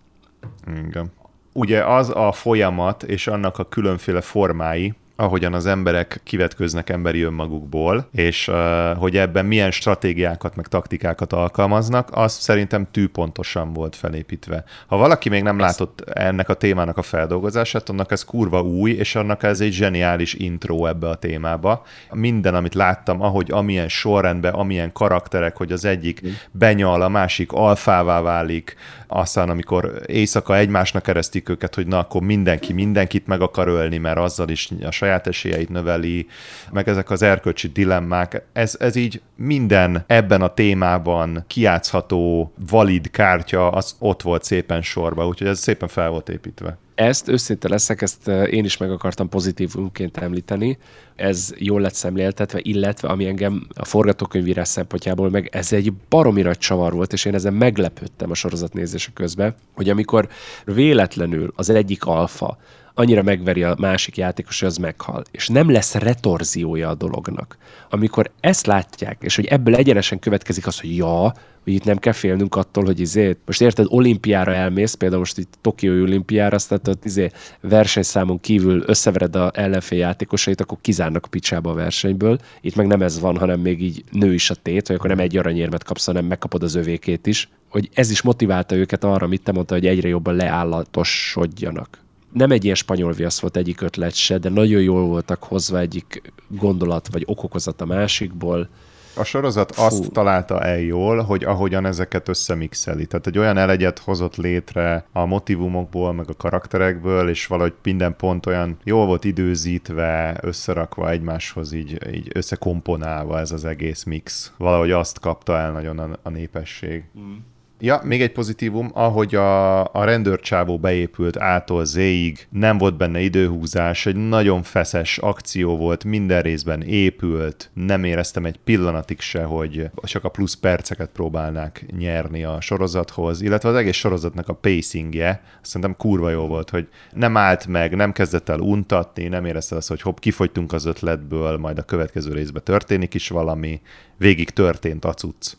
Igen ugye az a folyamat és annak a különféle formái, ahogyan az emberek kivetköznek emberi önmagukból, és uh, hogy ebben milyen stratégiákat meg taktikákat alkalmaznak, az szerintem tűpontosan volt felépítve. Ha valaki még nem látott ennek a témának a feldolgozását, annak ez kurva új, és annak ez egy zseniális intro ebbe a témába. Minden, amit láttam, ahogy amilyen sorrendben, amilyen karakterek, hogy az egyik benyal, a másik alfává válik, aztán amikor éjszaka egymásnak keresztik őket, hogy na akkor mindenki mindenkit meg akar ölni, mert azzal is a saját esélyeit növeli, meg ezek az erkölcsi dilemmák, ez, ez így minden ebben a témában kiátszható valid kártya, az ott volt szépen sorba, úgyhogy ez szépen fel volt építve. Ezt őszinte leszek, ezt eh, én is meg akartam pozitívunként említeni. Ez jól lett szemléltetve, illetve ami engem a forgatókönyvírás szempontjából meg ez egy baromi nagy csavar volt, és én ezen meglepődtem a sorozat nézése közben, hogy amikor véletlenül az egyik alfa annyira megveri a másik játékos, hogy az meghal. És nem lesz retorziója a dolognak. Amikor ezt látják, és hogy ebből egyenesen következik az, hogy ja, hogy itt nem kell félnünk attól, hogy izé, most érted, olimpiára elmész, például most itt Tokiói olimpiára, azt tehát ott izé versenyszámon kívül összevered a ellenfél játékosait, akkor kizárnak a picsába a versenyből. Itt meg nem ez van, hanem még így nő is a tét, hogy akkor nem egy aranyérmet kapsz, hanem megkapod az övékét is. Hogy ez is motiválta őket arra, amit te mondta, hogy egyre jobban leállatosodjanak nem egy ilyen spanyol viasz volt egyik ötlet se, de nagyon jól voltak hozva egyik gondolat vagy okokozat a másikból. A sorozat Fú. azt találta el jól, hogy ahogyan ezeket összemixeli. Tehát egy olyan elegyet hozott létre a motivumokból, meg a karakterekből, és valahogy minden pont olyan jól volt időzítve, összerakva egymáshoz, így, így összekomponálva ez az egész mix. Valahogy azt kapta el nagyon a, a népesség. Mm. Ja, még egy pozitívum, ahogy a, a rendőrcsávó beépült ától zéig, nem volt benne időhúzás, egy nagyon feszes akció volt, minden részben épült, nem éreztem egy pillanatig se, hogy csak a plusz perceket próbálnák nyerni a sorozathoz, illetve az egész sorozatnak a pacingje, szerintem kurva jó volt, hogy nem állt meg, nem kezdett el untatni, nem érezte azt, hogy hopp, kifogytunk az ötletből, majd a következő részben történik is valami, végig történt a cucc.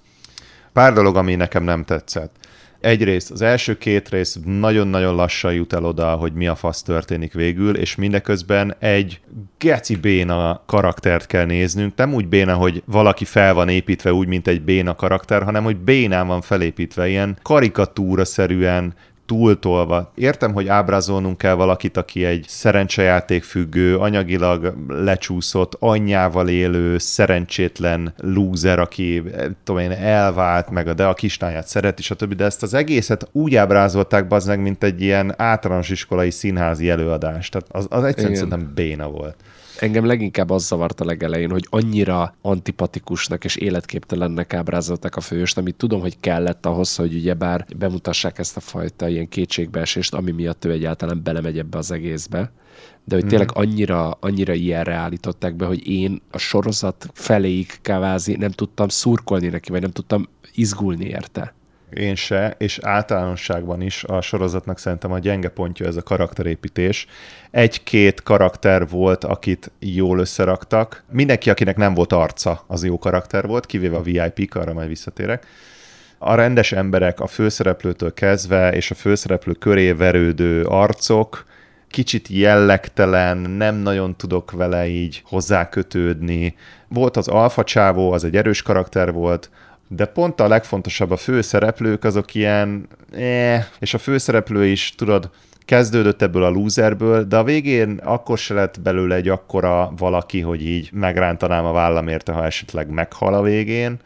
Pár dolog, ami nekem nem tetszett. Egyrészt az első két rész nagyon-nagyon lassan jut el oda, hogy mi a fasz történik végül, és mindeközben egy geci béna karaktert kell néznünk. Nem úgy béna, hogy valaki fel van építve úgy, mint egy béna karakter, hanem hogy bénán van felépítve, ilyen karikatúra szerűen túltolva. Értem, hogy ábrázolnunk kell valakit, aki egy szerencsejáték függő, anyagilag lecsúszott, anyjával élő, szerencsétlen lúzer, aki tudom én, elvált, meg de a kislányát szereti, stb. De ezt az egészet úgy ábrázolták bazd mint egy ilyen általános iskolai színházi előadás. Tehát az, az egyszerűen szerintem béna volt engem leginkább az zavart a legelején, hogy annyira antipatikusnak és életképtelennek ábrázolták a főst, amit tudom, hogy kellett ahhoz, hogy ugyebár bemutassák ezt a fajta ilyen kétségbeesést, ami miatt ő egyáltalán belemegy ebbe az egészbe de hogy tényleg mhm. annyira, annyira ilyenre állították be, hogy én a sorozat feléig kávázi nem tudtam szurkolni neki, vagy nem tudtam izgulni érte. Én se, és általánosságban is a sorozatnak szerintem a gyenge pontja ez a karakterépítés. Egy-két karakter volt, akit jól összeraktak. Mindenki, akinek nem volt arca, az jó karakter volt, kivéve a VIP-k, arra majd visszatérek a rendes emberek a főszereplőtől kezdve, és a főszereplő köré verődő arcok, kicsit jellegtelen, nem nagyon tudok vele így hozzákötődni. Volt az alfa csávó, az egy erős karakter volt, de pont a legfontosabb a főszereplők, azok ilyen, eh, és a főszereplő is, tudod, kezdődött ebből a loserből, de a végén akkor se lett belőle egy akkora valaki, hogy így megrántanám a vállam érte, ha esetleg meghal a végén.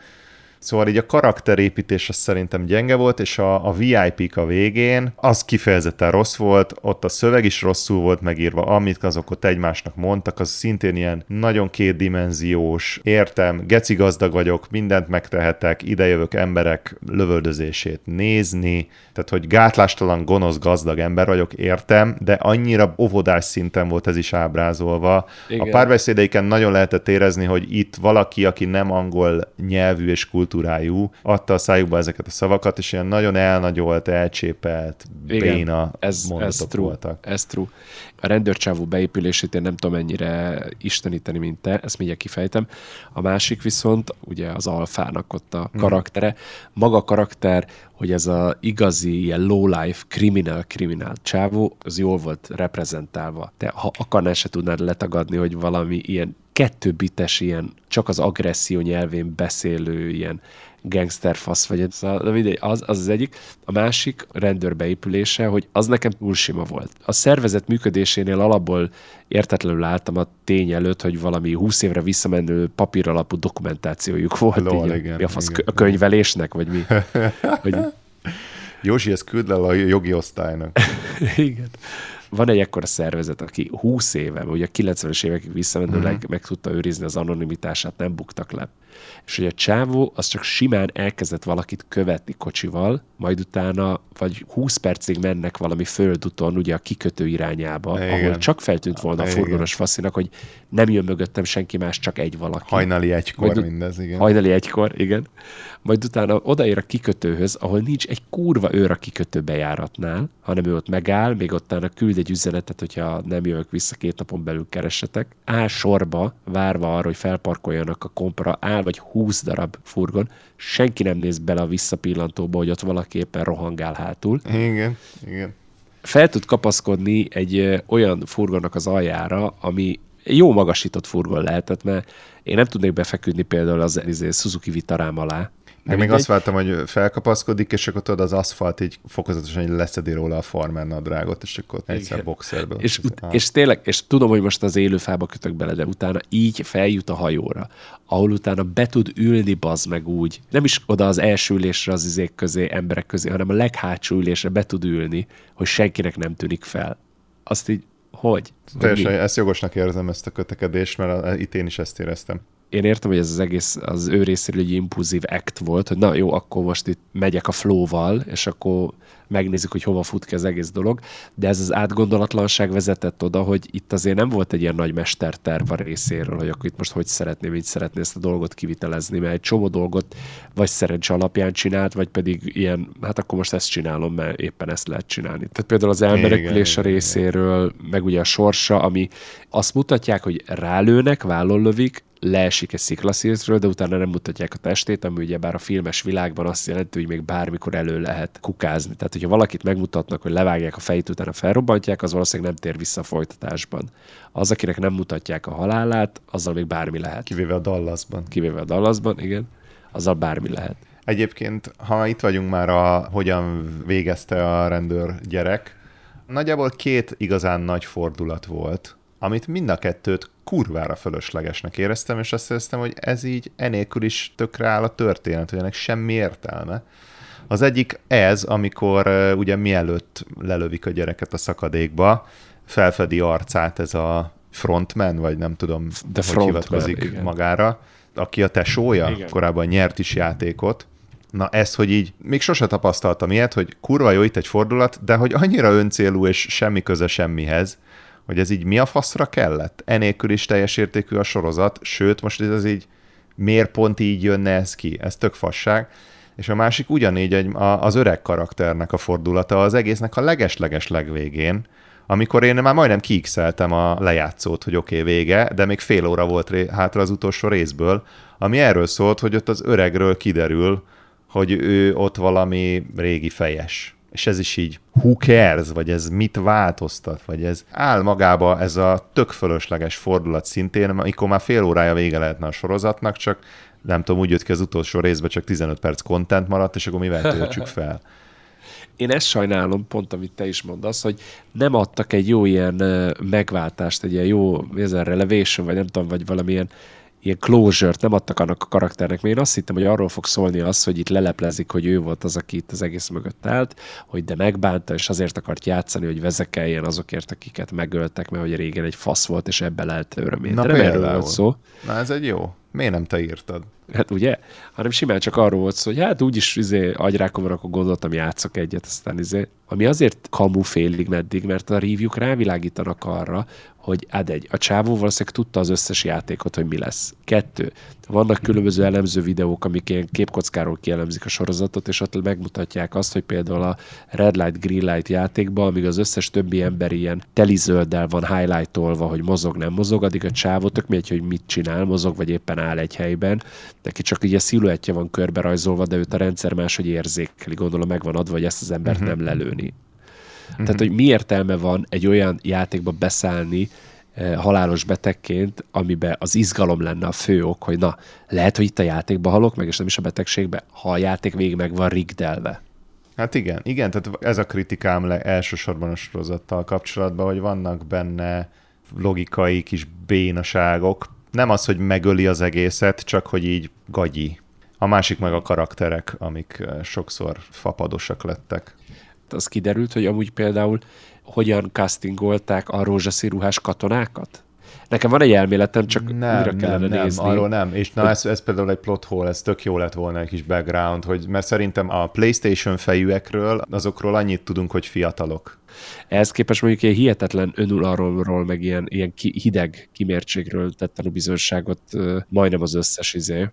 Szóval így a karakterépítés az szerintem gyenge volt, és a, a VIP-k a végén az kifejezetten rossz volt, ott a szöveg is rosszul volt megírva, amit azok ott egymásnak mondtak, az szintén ilyen nagyon kétdimenziós, értem, geci gazdag vagyok, mindent megtehetek, idejövök emberek lövöldözését nézni, tehát hogy gátlástalan, gonosz, gazdag ember vagyok, értem, de annyira óvodás szinten volt ez is ábrázolva. Igen. A párbeszédeiken nagyon lehetett érezni, hogy itt valaki, aki nem angol nyelvű és kultúrú, kultúrájú, adta a szájukba ezeket a szavakat, és ilyen nagyon elnagyolt, elcsépelt, Igen, béna ez, mondatok ez true, voltak. Ez true. A rendőrcsávú beépülését én nem tudom ennyire isteníteni, mint te, ezt mindjárt kifejtem. A másik viszont, ugye az alfának ott a hmm. karaktere, maga a karakter, hogy ez a igazi ilyen low-life criminal criminal csávó, az jól volt reprezentálva. Te ha akarnál, se tudnád letagadni, hogy valami ilyen kettőbites ilyen, csak az agresszió nyelvén beszélő ilyen gangsterfasz vagy szóval, mindegy, az, az az egyik. A másik rendőrbeépülése, hogy az nekem túl sima volt. A szervezet működésénél alapból értetlenül láttam a tény előtt, hogy valami 20 évre visszamenő papíralapú dokumentációjuk volt. Lol, így, igen, mi a fasz, igen. a könyvelésnek, vagy mi? hogy... Józsi, ezt küld el a jogi osztálynak. igen van egy ekkora szervezet, aki 20 éve, vagy a 90-es évekig visszamenőleg uh-huh. meg tudta őrizni az anonimitását, nem buktak le és hogy a csávó az csak simán elkezdett valakit követni kocsival, majd utána vagy 20 percig mennek valami földúton, ugye a kikötő irányába, igen. ahol csak feltűnt volna a furgonos faszinak, hogy nem jön mögöttem senki más, csak egy valaki. Hajnali egykor majd, mindez, igen. Hajnali egykor, igen. Majd utána odaér a kikötőhöz, ahol nincs egy kurva őr a kikötő bejáratnál, hanem ő ott megáll, még ott küld egy üzenetet, hogyha nem jövök vissza két napon belül keresetek. Áll sorba, várva arra, hogy felparkoljanak a kompra, áll vagy 20 darab furgon, senki nem néz bele a visszapillantóba, hogy ott valaki éppen rohangál hátul. Igen, igen. Fel tud kapaszkodni egy olyan furgonnak az aljára, ami jó magasított furgon lehetett, mert én nem tudnék befeküdni például az izé, Suzuki Vitarám alá. Meg még azt vártam, hogy felkapaszkodik, és akkor tudod, az aszfalt így fokozatosan így leszedi róla a farmer nadrágot, és akkor egyszer boxerből. És, ut- és tényleg, és tudom, hogy most az élő fába kötök bele, de utána így feljut a hajóra, ahol utána be tud ülni, bazd meg úgy. Nem is oda az első ülésre az izék közé, emberek közé, hanem a leghátsó ülésre be tud ülni, hogy senkinek nem tűnik fel. Azt így, hogy? Teljesen, ezt jogosnak érzem, ezt a kötekedést, mert itt én is ezt éreztem én értem, hogy ez az egész az ő részéről egy impulzív act volt, hogy na jó, akkor most itt megyek a flow-val, és akkor megnézzük, hogy hova fut ki az egész dolog, de ez az átgondolatlanság vezetett oda, hogy itt azért nem volt egy ilyen nagy mesterterv a részéről, hogy akkor itt most hogy szeretném, így szeretné ezt a dolgot kivitelezni, mert egy csomó dolgot vagy szerencse alapján csinált, vagy pedig ilyen, hát akkor most ezt csinálom, mert éppen ezt lehet csinálni. Tehát például az elmenekülés a részéről, meg ugye a sorsa, ami azt mutatják, hogy rálőnek, vállon lövik, leesik egy sziklaszírtről, de utána nem mutatják a testét, ami ugye bár a filmes világban azt jelenti, hogy még bármikor elő lehet kukázni. Tehát, hogyha valakit megmutatnak, hogy levágják a fejét, utána felrobbantják, az valószínűleg nem tér vissza a folytatásban. Az, akinek nem mutatják a halálát, azzal még bármi lehet. Kivéve a Dallasban. Kivéve a Dallasban, igen. Azzal bármi lehet. Egyébként, ha itt vagyunk már a hogyan végezte a rendőr gyerek, nagyjából két igazán nagy fordulat volt, amit mind a kettőt kurvára fölöslegesnek éreztem, és azt éreztem, hogy ez így enélkül is tökre áll a történet, hogy ennek semmi értelme. Az egyik ez, amikor ugye mielőtt lelövik a gyereket a szakadékba, felfedi arcát ez a frontman, vagy nem tudom, De hogy hivatkozik igen. magára, aki a tesója, Igen. korábban nyert is játékot. Na ez, hogy így, még sose tapasztaltam ilyet, hogy kurva jó itt egy fordulat, de hogy annyira öncélú és semmi köze semmihez, hogy ez így mi a faszra kellett? Enélkül is teljes értékű a sorozat, sőt, most ez így miért pont így jönne ez ki? Ez tök fasság. És a másik ugyanígy egy, a, az öreg karakternek a fordulata az egésznek a leges-leges legvégén, amikor én már majdnem kiixeltem a lejátszót, hogy oké, okay, vége, de még fél óra volt ré, hátra az utolsó részből, ami erről szólt, hogy ott az öregről kiderül, hogy ő ott valami régi fejes és ez is így who cares, vagy ez mit változtat, vagy ez áll magába ez a tök fölösleges fordulat szintén, amikor már fél órája vége lehetne a sorozatnak, csak nem tudom, úgy jött ki az utolsó részben, csak 15 perc content maradt, és akkor mivel töltsük fel. Én ezt sajnálom, pont amit te is mondasz, hogy nem adtak egy jó ilyen megváltást, egy ilyen jó ez a relevation, vagy nem tudom, vagy valamilyen ilyen closure-t nem adtak annak a karakternek, mert én azt hittem, hogy arról fog szólni az, hogy itt leleplezik, hogy ő volt az, aki itt az egész mögött állt, hogy de megbánta, és azért akart játszani, hogy vezekeljen azokért, akiket megöltek, mert hogy régen egy fasz volt, és ebbe lehet örömény. Na de nem erről volt szó. Na ez egy jó. Miért nem te írtad? Hát ugye? Hanem simán csak arról volt szó, hogy hát úgyis izé, agyrákom van, akkor gondoltam, játszok egyet, aztán izé. Ami azért kamu félig meddig, mert a review rávilágítanak arra, hogy ad egy, a csávó valószínűleg tudta az összes játékot, hogy mi lesz. Kettő, vannak különböző elemző videók, amik ilyen képkockáról kielemzik a sorozatot, és ott megmutatják azt, hogy például a Red Light, Green Light játékban, amíg az összes többi ember ilyen telizölddel van highlightolva, hogy mozog, nem mozog, addig a csávó tök mindegy, hogy mit csinál, mozog, vagy éppen áll egy helyben. Neki csak így a sziluettje van körbe rajzolva, de őt a rendszer máshogy érzékeli, gondolom megvan adva, hogy ezt az embert uh-huh. nem lelőni. Uh-huh. Tehát, hogy mi értelme van egy olyan játékba beszállni, halálos betegként, amiben az izgalom lenne a fő ok, hogy na, lehet, hogy itt a játékban halok meg, és nem is a betegségbe, ha a játék végig meg van rigdelve. Hát igen, igen, tehát ez a kritikám le, elsősorban a sorozattal kapcsolatban, hogy vannak benne logikai kis bénaságok. Nem az, hogy megöli az egészet, csak hogy így gagyi. A másik meg a karakterek, amik sokszor fapadosak lettek. Az kiderült, hogy amúgy például hogyan castingolták a rózsaszínruhás katonákat? Nekem van egy elméletem, csak nem, újra kellene nem, nézni. Nem, arról nem. És na, ez, ez például egy plot hole, ez tök jó lett volna egy kis background, hogy, mert szerintem a PlayStation fejűekről, azokról annyit tudunk, hogy fiatalok. Ehhez képest mondjuk ilyen hihetetlen önuralomról, meg ilyen, ilyen ki, hideg kimértségről tett a bizonyságot majdnem az összes izé.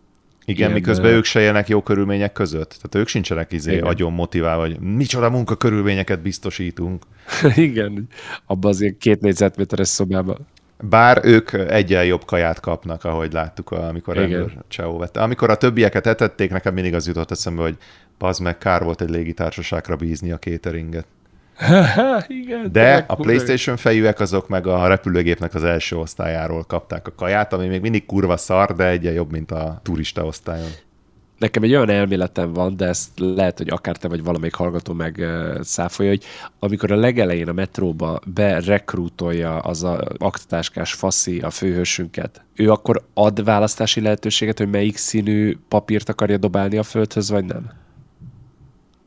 Igen, Ilyen, miközben ők se élnek jó körülmények között. Tehát ők sincsenek izé igen. agyon motiválva, hogy micsoda munkakörülményeket biztosítunk. igen, abban az ilyen két négyzetméteres szobában. Bár ők egyen jobb kaját kapnak, ahogy láttuk, amikor rendőr Cseo vette. Amikor a többieket etették, nekem mindig az jutott eszembe, hogy az meg kár volt egy légitársaságra bízni a cateringet. Igen, De a PlayStation fejűek azok meg a repülőgépnek az első osztályáról kapták a kaját, ami még mindig kurva szar, de egyen jobb, mint a turista osztályon. nekem egy olyan elméletem van, de ezt lehet, hogy akár te vagy valamelyik hallgató meg száfolja, hogy amikor a legelején a metróba berekrútolja az a aktatáskás faszi a főhősünket, ő akkor ad választási lehetőséget, hogy melyik színű papírt akarja dobálni a földhöz, vagy nem?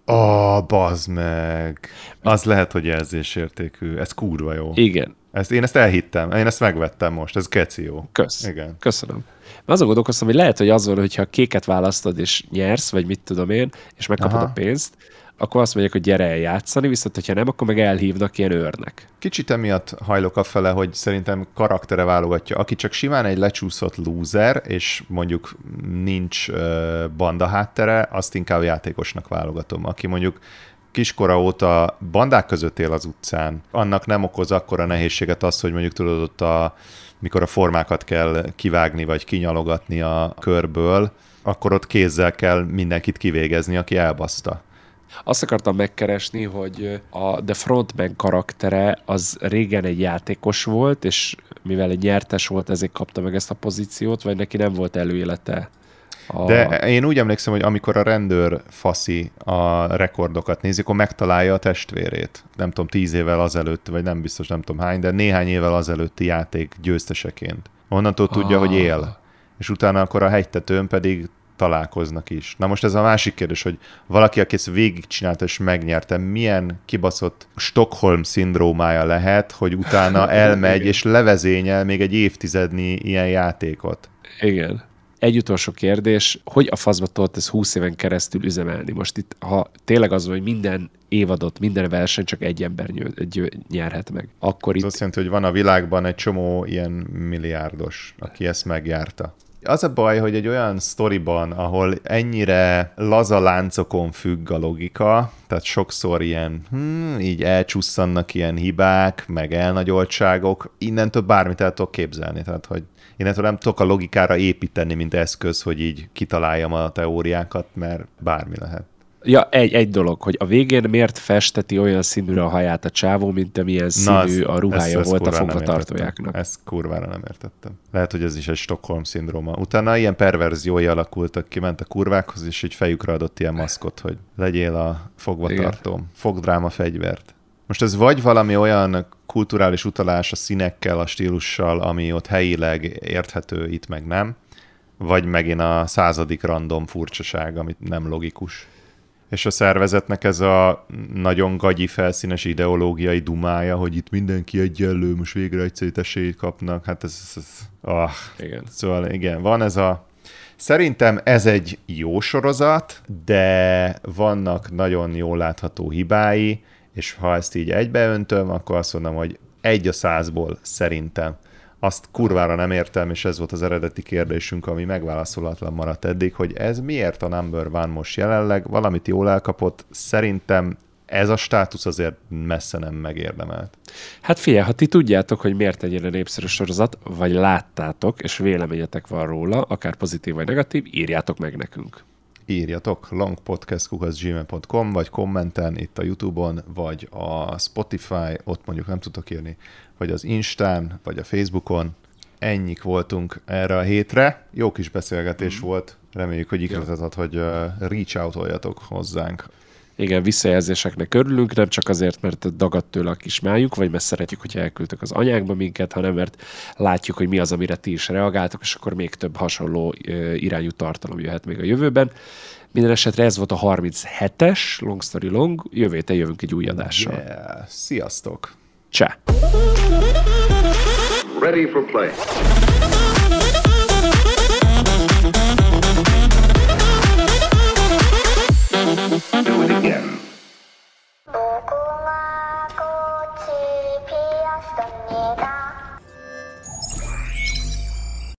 Ó, oh, bazd meg. Az lehet, hogy jelzésértékű. Ez kurva jó. Igen. Ezt, én ezt elhittem. Én ezt megvettem most. Ez keci jó. Kösz. Igen. Köszönöm. Azon gondolkoztam, hogy lehet, hogy az van, hogyha kéket választod és nyersz, vagy mit tudom én, és megkapod Aha. a pénzt, akkor azt mondják, hogy gyere el játszani, viszont hogyha nem, akkor meg elhívnak ilyen őrnek. Kicsit emiatt hajlok fele, hogy szerintem karaktere válogatja. Aki csak simán egy lecsúszott loser, és mondjuk nincs banda háttere, azt inkább játékosnak válogatom. Aki mondjuk kiskora óta bandák között él az utcán, annak nem okoz akkora nehézséget az, hogy mondjuk tudod ott a, mikor a formákat kell kivágni, vagy kinyalogatni a körből, akkor ott kézzel kell mindenkit kivégezni, aki elbaszta. Azt akartam megkeresni, hogy a The Frontman karaktere az régen egy játékos volt, és mivel egy nyertes volt, ezért kapta meg ezt a pozíciót, vagy neki nem volt előélete a... De én úgy emlékszem, hogy amikor a rendőr faszi a rekordokat nézi, akkor megtalálja a testvérét. Nem tudom, tíz évvel azelőtt, vagy nem biztos, nem tudom hány, de néhány évvel azelőtti játék győzteseként. Onnantól tudja, ah. hogy él. És utána akkor a hegytetőn pedig találkoznak is. Na most ez a másik kérdés, hogy valaki, aki ezt végigcsinálta és megnyerte, milyen kibaszott Stockholm szindrómája lehet, hogy utána elmegy és levezényel még egy évtizednyi ilyen játékot. Igen. Egy utolsó kérdés, hogy a faszba tudott ez 20 éven keresztül üzemelni? Most itt, ha tényleg az, hogy minden évadot, minden verseny csak egy ember nyerhet meg, akkor ez itt... azt jelenti, hogy van a világban egy csomó ilyen milliárdos, aki ezt megjárta. Az a baj, hogy egy olyan sztoriban, ahol ennyire laza láncokon függ a logika, tehát sokszor ilyen, hmm, így elcsusszannak ilyen hibák, meg elnagyoltságok, innentől bármit el tudok képzelni. Tehát, hogy innentől nem tudok a logikára építeni, mint eszköz, hogy így kitaláljam a teóriákat, mert bármi lehet. Ja, egy, egy dolog, hogy a végén miért festeti olyan színűre a haját a csávó, mint amilyen színű Na, az, a ruhája ezt, volt ezt a fogvatartójáknak. Ezt kurvára nem értettem. Lehet, hogy ez is egy Stockholm szindróma. Utána ilyen perverziói alakultak ki, ment a kurvákhoz, és így fejükre adott ilyen maszkot, hogy legyél a fogvatartóm, fogdráma fegyvert. Most ez vagy valami olyan kulturális utalás a színekkel, a stílussal, ami ott helyileg érthető, itt meg nem, vagy megint a századik random furcsaság, amit nem logikus és a szervezetnek ez a nagyon gagyi felszínes ideológiai dumája, hogy itt mindenki egyenlő, most végre egyszerű esélyt kapnak, hát ez, ez, ez ah. igen. Szóval igen, van ez a Szerintem ez egy jó sorozat, de vannak nagyon jól látható hibái, és ha ezt így egybeöntöm, akkor azt mondom, hogy egy a százból szerintem azt kurvára nem értem, és ez volt az eredeti kérdésünk, ami megválaszolatlan maradt eddig, hogy ez miért a number van most jelenleg, valamit jól elkapott, szerintem ez a státusz azért messze nem megérdemelt. Hát figyelj, ha ti tudjátok, hogy miért ennyire népszerű sorozat, vagy láttátok, és véleményetek van róla, akár pozitív vagy negatív, írjátok meg nekünk. Írjatok longpodcast.gmail.com, vagy kommenten itt a Youtube-on, vagy a Spotify, ott mondjuk nem tudok írni, vagy az Instán, vagy a Facebookon. Ennyik voltunk erre a hétre. Jó kis beszélgetés mm. volt. Reméljük, hogy ikletet ad, hogy reach out hozzánk. Igen, visszajelzéseknek örülünk, nem csak azért, mert dagadt tőle a kis májuk, vagy mert szeretjük, hogy elküldtek az anyákba minket, hanem mert látjuk, hogy mi az, amire ti is reagáltok, és akkor még több hasonló irányú tartalom jöhet még a jövőben. Minden esetre ez volt a 37-es Long Story Long, jövő jövünk egy új adással. Yeah. Sziasztok! Čia. Ready for play. Do it again.